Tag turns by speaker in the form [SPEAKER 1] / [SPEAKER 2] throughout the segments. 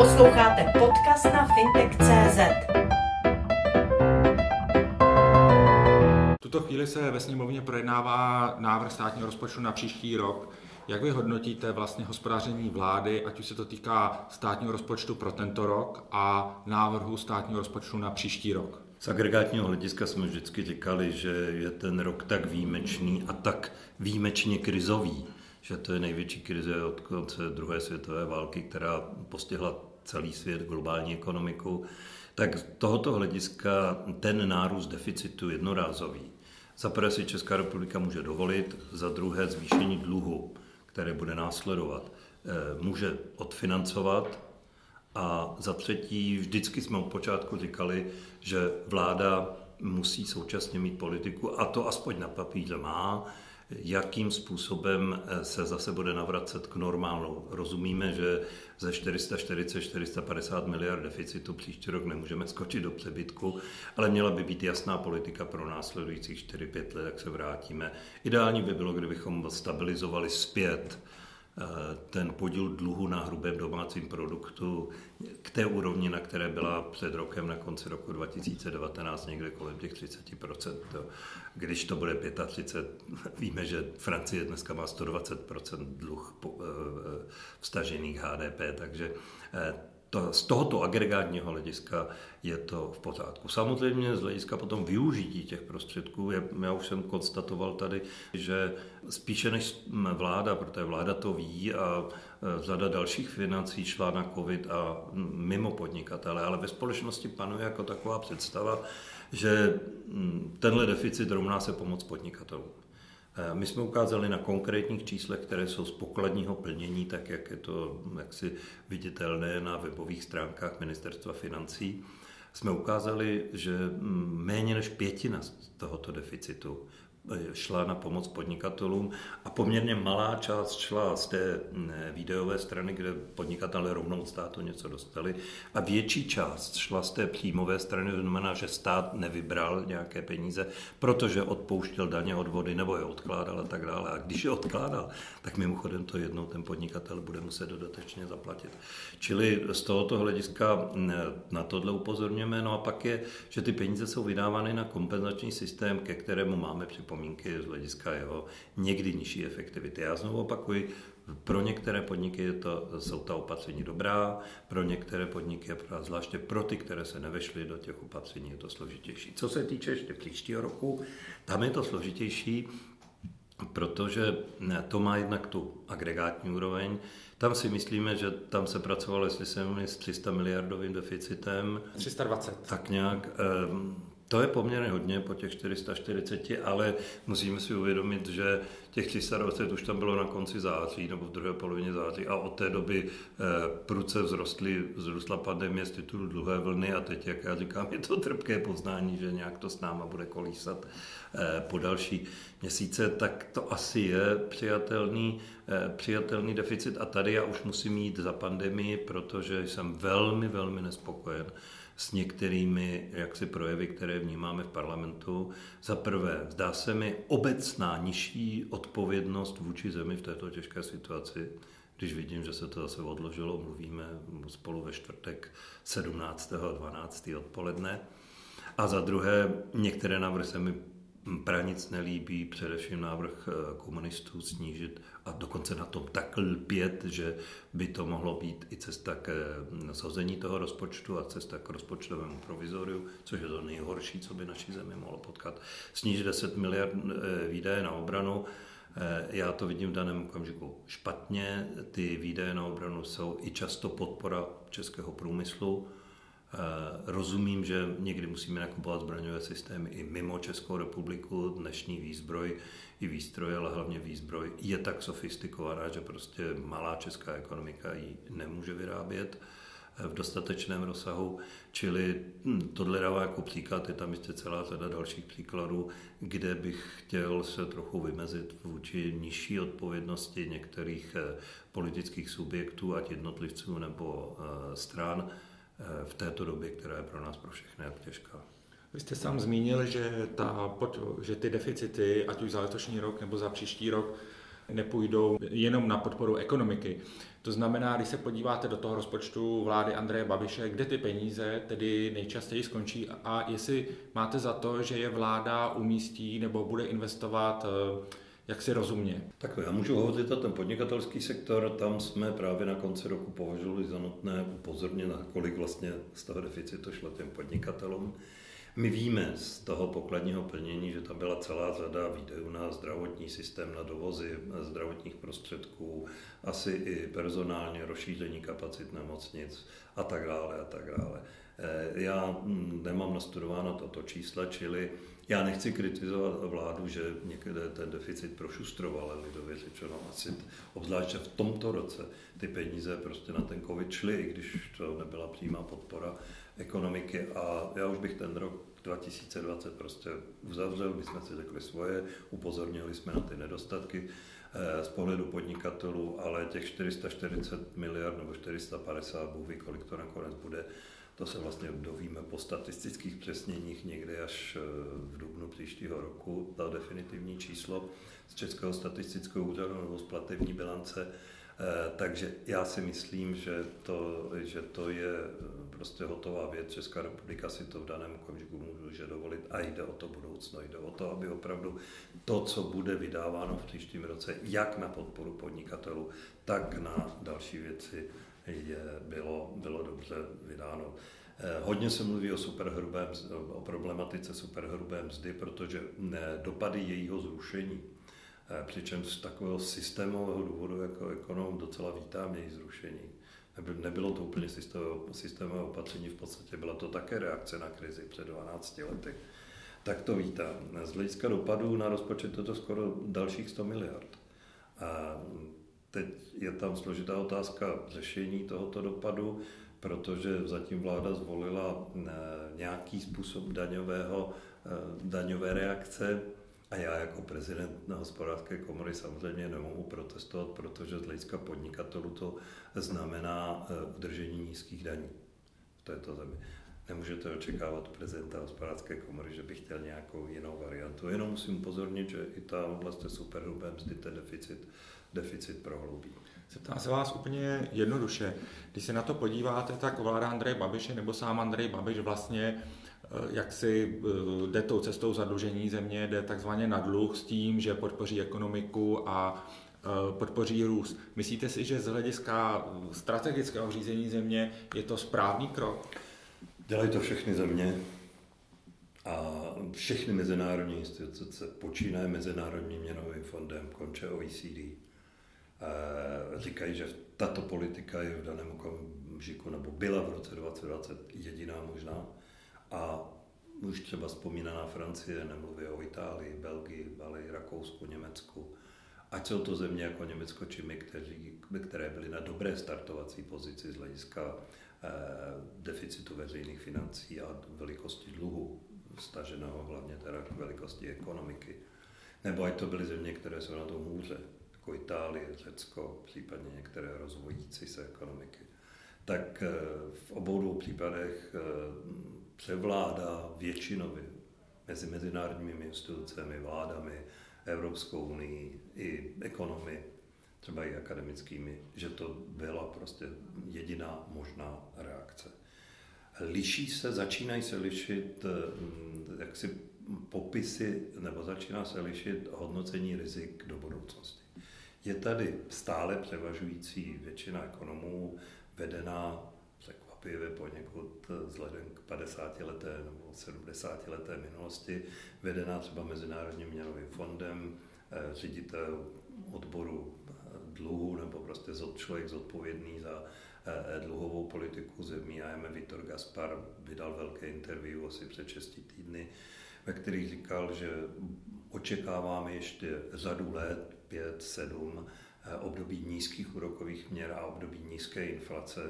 [SPEAKER 1] Posloucháte podcast na fintech.cz.
[SPEAKER 2] V tuto chvíli se ve sněmovně projednává návrh státního rozpočtu na příští rok. Jak vy hodnotíte vlastně hospodaření vlády, ať už se to týká státního rozpočtu pro tento rok a návrhu státního rozpočtu na příští rok?
[SPEAKER 3] Z agregátního hlediska jsme vždycky říkali, že je ten rok tak výjimečný a tak výjimečně krizový, že to je největší krize od konce druhé světové války, která postihla celý svět, globální ekonomiku, tak z tohoto hlediska ten nárůst deficitu jednorázový. Za prvé si Česká republika může dovolit, za druhé zvýšení dluhu, které bude následovat, eh, může odfinancovat a za třetí vždycky jsme od počátku říkali, že vláda musí současně mít politiku a to aspoň na papíře má, jakým způsobem eh, se zase bude navracet k normálu. Rozumíme, že ze 440-450 miliard deficitu příští rok nemůžeme skočit do přebytku, ale měla by být jasná politika pro následujících 4-5 let, jak se vrátíme. Ideální by bylo, kdybychom stabilizovali zpět ten podíl dluhu na hrubém domácím produktu k té úrovni, na které byla před rokem na konci roku 2019 někde kolem těch 30%. Když to bude 35, víme, že Francie dneska má 120% dluh eh, vstažených HDP, takže eh, to, z tohoto agregátního hlediska je to v pořádku. Samozřejmě z hlediska potom využití těch prostředků, je, já už jsem konstatoval tady, že spíše než vláda, protože vláda to ví a e, řada dalších financí šla na covid a mimo podnikatele, ale ve společnosti panuje jako taková představa, že tenhle deficit rovná se pomoc podnikatelům. Eh, my jsme ukázali na konkrétních číslech, které jsou z pokladního plnění, tak jak je to jaksi viditelné na webových stránkách Ministerstva financí, jsme ukázali, že mm, méně než pětina z tohoto deficitu šla na pomoc podnikatelům a poměrně malá část šla z té výdejové strany, kde podnikatelé rovnou od státu něco dostali a větší část šla z té příjmové strany, to znamená, že stát nevybral nějaké peníze, protože odpouštěl daně od vody nebo je odkládal a tak dále. A když je odkládal, tak mimochodem to jednou ten podnikatel bude muset dodatečně zaplatit. Čili z tohoto hlediska na tohle upozorněme. No a pak je, že ty peníze jsou vydávány na kompenzační systém, ke kterému máme připomínky připomínky z hlediska jeho někdy nižší efektivity. Já znovu opakuji, pro některé podniky je to, jsou ta opatření dobrá, pro některé podniky, a zvláště pro ty, které se nevešly do těch opatření, je to složitější. Co se týče ještě příštího roku, tam je to složitější, protože to má jednak tu agregátní úroveň. Tam si myslíme, že tam se pracovalo, jestli se s 300 miliardovým deficitem.
[SPEAKER 2] 320.
[SPEAKER 3] Tak nějak. Um, to je poměrně hodně po těch 440, ale musíme si uvědomit, že těch 320 už tam bylo na konci září nebo v druhé polovině září a od té doby eh, pruce vzrostly, vzrostla pandemie z titulu dlouhé vlny a teď, jak já říkám, je to trpké poznání, že nějak to s náma bude kolísat eh, po další měsíce, tak to asi je přijatelný, eh, přijatelný deficit a tady já už musím jít za pandemii, protože jsem velmi, velmi nespokojen s některými jaksi projevy, které vnímáme v parlamentu. Za prvé, zdá se mi obecná nižší odpovědnost vůči zemi v této těžké situaci. Když vidím, že se to zase odložilo, mluvíme spolu ve čtvrtek 17. 12. odpoledne. A za druhé, některé návrhy se mi pranic nelíbí, především návrh eh, komunistů snížit a dokonce na tom tak lpět, že by to mohlo být i cesta k zhození eh, toho rozpočtu a cesta k rozpočtovému provizoriu, což je to nejhorší, co by naší zemi mohlo potkat. Snížit 10 miliard eh, výdaje na obranu, já to vidím v daném okamžiku špatně. Ty výdaje na obranu jsou i často podpora českého průmyslu, rozumím, že někdy musíme nakupovat zbraňové systémy i mimo Českou republiku. Dnešní výzbroj i výstroj, ale hlavně výzbroj je tak sofistikovaná, že prostě malá česká ekonomika ji nemůže vyrábět eh, v dostatečném rozsahu. Čili hm, tohle dává jako příklad, je tam ještě celá řada dalších příkladů, kde bych chtěl se trochu vymezit vůči nižší odpovědnosti některých eh, politických subjektů, ať jednotlivců nebo stran, Eh, v této době, která je pro nás pro všechny jak těžká.
[SPEAKER 2] Vy jste sám zmínil, že, ta, že ty deficity, ať už za letošní rok nebo za příští rok, nepůjdou jenom na podporu ekonomiky. To znamená, když se podíváte do toho rozpočtu vlády Andreje Babiše, kde ty peníze tedy nejčastěji skončí a jestli máte za to, že je vláda umístí nebo bude investovat eh, jak si rozumně.
[SPEAKER 3] Tak já můžu hovořit o ten podnikatelský sektor, tam jsme právě na konci roku považovali za nutné upozornit, na kolik vlastně z toho deficitu šlo těm podnikatelům. My víme z toho pokladního plnění, že tam byla celá řada výdajů na zdravotní systém, na dovozy zdravotních prostředků, asi i personálně rozšíření kapacit nemocnic a tak dále a tak dále. Eh, já hm, nemám nastudováno toto čísla, čili já nechci kritizovat vládu, že někde ten deficit prošustroval, ale lidově řečeno asi, obzvlášť v tomto roce ty peníze prostě na ten covid šly, i když to nebyla přímá podpora ekonomiky. A já už bych ten rok 2020 prostě uzavřel, my jsme si řekli svoje, upozornili jsme na ty nedostatky eh, z pohledu podnikatelů, ale těch 440 miliard nebo 450, Bůh ví, kolik to nakonec bude, to se vlastně dovíme po statistických přesněních někdy až eh, v dubnu příštího roku, ta definitivní číslo z Českého statistického úřadu nebo z platební bilance. Eh, takže já si myslím, že to, že to je eh, prostě hotová věc. Česká republika si to v daném okamžiku může dovolit a jde o to budoucno. Jde o to, aby opravdu to, co bude vydáváno v příštím roce, jak na podporu podnikatelů, tak na další věci, je, bylo, bylo dobře vydáno. Eh, hodně se mluví o superhrubém, o problematice superhrubé mzdy, protože dopady jejího zrušení, eh, přičemž z takového systémového důvodu jako ekonom docela vítám její zrušení. Nebylo to úplně systémové opatření, v podstatě byla to také reakce na krizi před 12 lety. Tak to vítám. Z hlediska dopadů na rozpočet je to skoro dalších 100 miliard. A Teď je tam složitá otázka řešení tohoto dopadu, protože zatím vláda zvolila eh, nějaký způsob daňového, eh, daňové reakce a já jako prezident na hospodářské komory samozřejmě nemohu protestovat, protože z hlediska podnikatelů to znamená eh, udržení nízkých daní v této zemi. Nemůžete očekávat prezidenta hospodářské komory, že by chtěl nějakou jinou variantu. Jenom musím upozornit, že i ta oblast superhrubé mzdy ten deficit deficit prohloubí.
[SPEAKER 2] Zeptám se vás úplně jednoduše. Když se na to podíváte, tak vláda Andreje Babiše nebo sám Andrej Babiš vlastně eh, jak si eh, jde tou cestou zadlužení země, jde takzvaně na dluh s tím, že podpoří ekonomiku a eh, podpoří růst. Myslíte si, že z hlediska strategického řízení země je to správný krok?
[SPEAKER 3] Dělají to všechny země a všechny mezinárodní instituce, počínaje Mezinárodním měnovým fondem, konče OECD, říkají, že tato politika je v daném okamžiku, nebo byla v roce 2020 jediná možná. A už třeba vzpomínaná Francie, nemluví o Itálii, Belgii, ale i Rakousku, Německu. Ať jsou to země jako Německo či my, kteří, které byly na dobré startovací pozici z hlediska eh, deficitu veřejných financí a velikosti dluhu, staženého hlavně teda k velikosti ekonomiky. Nebo ať to byly země, které jsou na tom hůře jako Itálie, Řecko, případně některé rozvojící se ekonomiky, tak eh, v obou dvou případech eh, převládá většinově mezi mezinárodními institucemi, vládami, Evropskou unii i ekonomy, třeba i akademickými, že to byla prostě jediná možná reakce. Liší se, začínají se lišit eh, jaksi popisy, nebo začíná se lišit hodnocení rizik do budoucnosti. Je tady stále převažující většina ekonomů vedená překvapivě poněkud vzhledem k 50 leté nebo 70 leté minulosti, vedená třeba Mezinárodním měnovým fondem, eh, ředitel odboru eh, dluhu nebo prostě člověk zodpovědný za eh, dluhovou politiku zemí AMF Vitor Gaspar vydal velké interview asi před 6 týdny, ve kterých říkal, že očekáváme ještě řadu let, 5, 7 eh, období nízkých úrokových měr a období nízké inflace,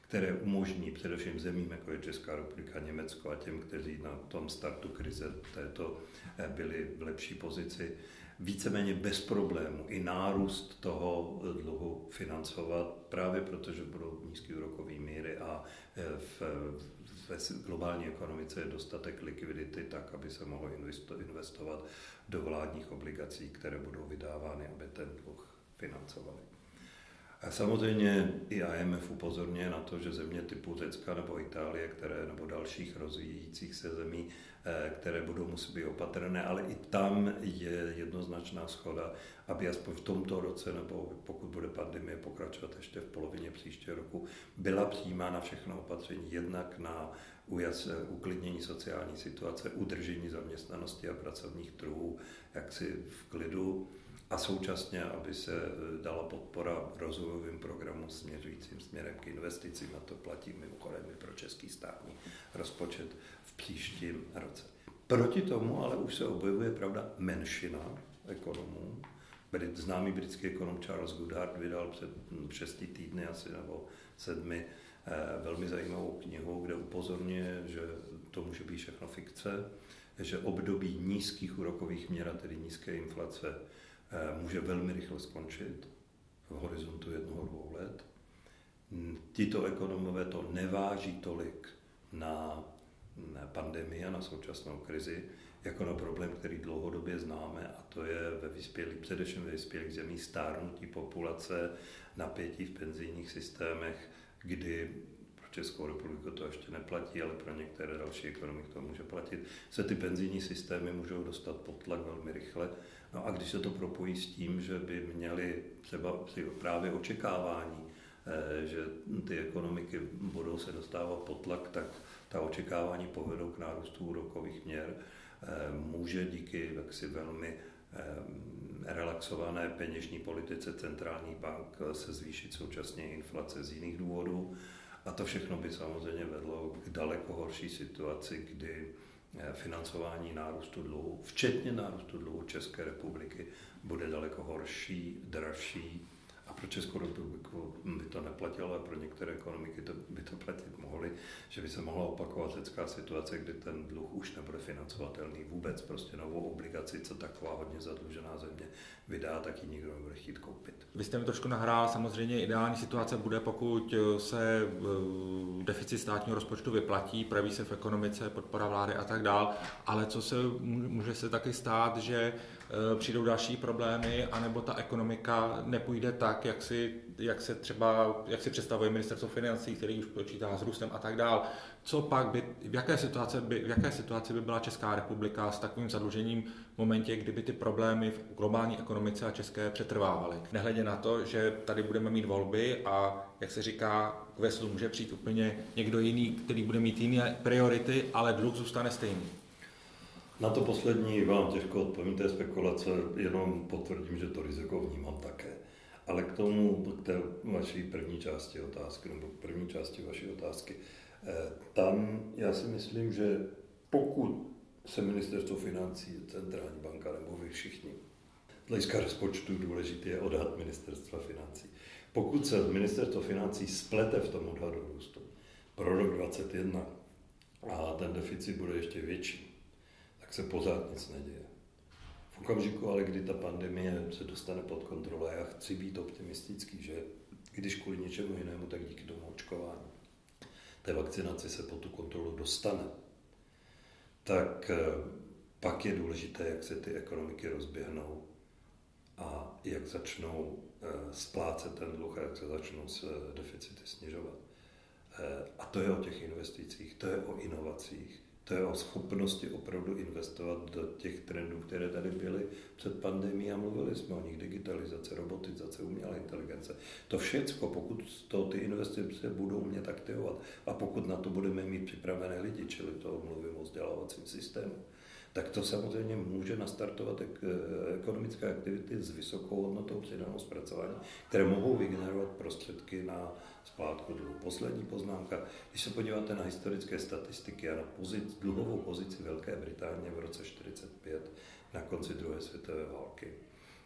[SPEAKER 3] které umožní především zemím, jako je Česká republika, Německo a těm, kteří na tom startu krize této eh, byli v lepší pozici, víceméně bez problému i nárůst toho dluhu financovat, právě protože budou nízké úrokové míry a v, v globální ekonomice je dostatek likvidity tak, aby se mohlo investovat do vládních obligací, které budou vydávány, aby ten dluh financovali. A samozřejmě i IMF upozorňuje na to, že země typu Řecka nebo Itálie, které, nebo dalších rozvíjících se zemí, eh, které budou muset být opatrné, ale i tam je jednoznačná schoda, aby aspoň v tomto roce, nebo pokud bude pandemie pokračovat ještě v polovině příštího roku, byla přijímána všechno opatření jednak na ujas, uklidnění sociální situace, udržení zaměstnanosti a pracovních trhů jaksi v klidu, a současně, aby se eh, dala podpora rozvojovým programům směřujícím směrem k investicím, a to platí mimochodem i pro český státní rozpočet v příštím roce. Proti tomu ale už se objevuje, pravda, menšina ekonomů. Známý britský ekonom Charles Goodhart vydal před hm, šesti týdny asi nebo sedmi eh, velmi zajímavou knihu, kde upozorňuje, že to může být všechno fikce, že období nízkých úrokových měr, tedy nízké inflace, může velmi rychle skončit v horizontu jednoho, dvou let. Tito ekonomové to neváží tolik na, pandemii a na současnou krizi, jako na problém, který dlouhodobě známe, a to je ve vyspělých, především ve vyspělých zemích stárnutí populace, napětí v penzijních systémech, kdy pro Českou republiku to ještě neplatí, ale pro některé další ekonomiky to může platit, se ty penzijní systémy můžou dostat pod tlak velmi rychle No a když se to propojí s tím, že by měli třeba právě očekávání, eh, že ty ekonomiky budou se dostávat pod tlak, tak ta očekávání povedou k nárůstu úrokových měr. Eh, může díky jaksi velmi eh, relaxované peněžní politice centrální bank se zvýšit současně inflace z jiných důvodů. A to všechno by samozřejmě vedlo k daleko horší situaci, kdy financování nárůstu dluhu, včetně nárůstu dluhu České republiky, bude daleko horší, dražší pro Českou republiku by to neplatilo, ale pro některé ekonomiky to, by to platit mohly, že by se mohla opakovat řecká situace, kdy ten dluh už nebude financovatelný vůbec. Prostě novou obligaci, co taková hodně zadlužená země vydá, tak ji nikdo nebude chtít koupit.
[SPEAKER 2] Vy jste mi trošku nahrál, samozřejmě ideální situace bude, pokud se eh, deficit státního rozpočtu vyplatí, praví se v ekonomice, podpora vlády a tak dál, ale co se může se taky stát, že Eh, přijdou další problémy, anebo ta ekonomika nepůjde tak, jak si, jak se třeba, jak si představuje ministerstvo financí, který už počítá s růstem a tak dál. Co pak by, v jaké situaci by, v jaké situaci by byla Česká republika s takovým zadlužením v momentě, kdyby ty problémy v globální ekonomice a české přetrvávaly. Nehledě na to, že tady budeme mít volby a, jak se říká, k veslu může přijít úplně někdo jiný, který bude mít jiné priority, ale dluh zůstane stejný.
[SPEAKER 3] Na to poslední vám těžko odpovím, té spekulace, jenom potvrdím, že to riziko vnímám také. Ale k tomu, k té vaší první části otázky, nebo první části vaší otázky, eh, tam já si myslím, že pokud se ministerstvo financí, centrální banka nebo vy všichni, hlediska rozpočtu důležitý je odhad ministerstva financí. Pokud se ministerstvo financí splete v tom odhadu růstu pro rok 2021 a ten deficit bude ještě větší, tak se pořád nic neděje. V okamžiku ale, kdy ta pandemie se dostane pod kontrolu, já chci být optimistický, že když kvůli něčemu jinému, tak díky tomu očkování, té vakcinaci se pod tu kontrolu dostane, tak eh, pak je důležité, jak se ty ekonomiky rozběhnou a jak začnou eh, splácet ten dluh a jak se začnou s eh, deficity snižovat. A to je o těch investicích, to je o inovacích, to je o schopnosti opravdu investovat do těch trendů, které tady byly před pandemí a mluvili jsme o nich, digitalizace, robotizace, umělá inteligence. To všecko, pokud to ty investice budou mě aktivovat a pokud na to budeme mít připravené lidi, čili to mluvím o vzdělávacím systému, tak to samozřejmě může nastartovat ekonomické aktivity s vysokou hodnotou přidanou zpracování, které mohou vygenerovat prostředky na splátku dluhu. Poslední poznámka, když se podíváte na historické statistiky a na pozic, dluhovou pozici Velké Británie v roce 1945 na konci druhé světové války,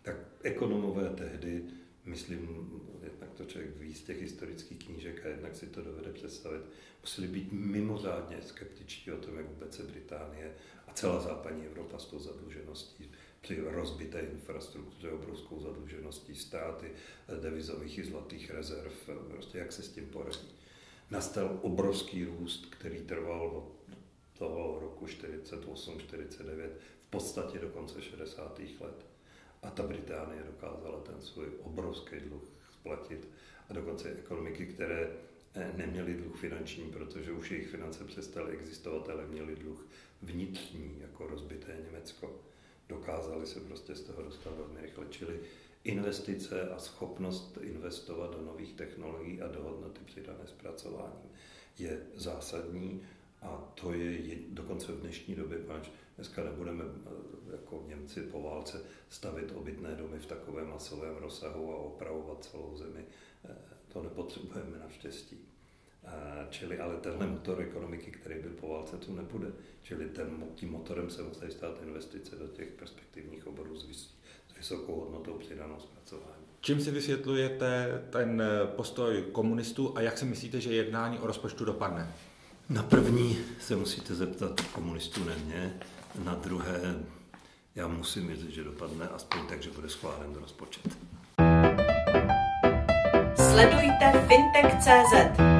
[SPEAKER 3] tak ekonomové tehdy, myslím, jednak to člověk ví z těch historických knížek a jednak si to dovede představit, museli být mimořádně skeptičtí o tom, jak vůbec se Británie a celá západní Evropa s tou zadlužeností při rozbité infrastruktuře, obrovskou zadlužeností, ztráty devizových i zlatých rezerv, prostě jak se s tím poradí. Nastal obrovský růst, který trval od toho roku 48-49 v podstatě do konce 60. let. A ta Británie dokázala ten svůj obrovský dluh splatit. A dokonce ekonomiky, které eh, neměly dluh finanční, protože už jejich finance přestaly existovat, ale měli dluh vnitřní, jako rozbité Německo. Dokázali se prostě z toho dostat velmi rychle. Čili investice a schopnost investovat do nových technologií a do hodnoty přidané zpracování je zásadní a to je dokonce v dnešní době, pač dneska nebudeme eh, jako Němci po válce stavit obytné domy v takovém masovém rozsahu a opravovat celou zemi. Eh, to nepotřebujeme naštěstí. Eh, čili ale tenhle motor ekonomiky, který byl po válce, tu nebude. Čili ten, tím motorem se musí stát investice do těch perspektivních oborů s, vys, s vysokou hodnotou přidanou zpracování.
[SPEAKER 2] Čím si vysvětlujete ten postoj komunistů a jak si myslíte, že jednání o rozpočtu dopadne?
[SPEAKER 3] Na první se musíte zeptat komunistů, ne mě. Na druhé, já musím vědět, že dopadne aspoň tak, že bude schválen rozpočet.
[SPEAKER 1] Sledujte fintech.cz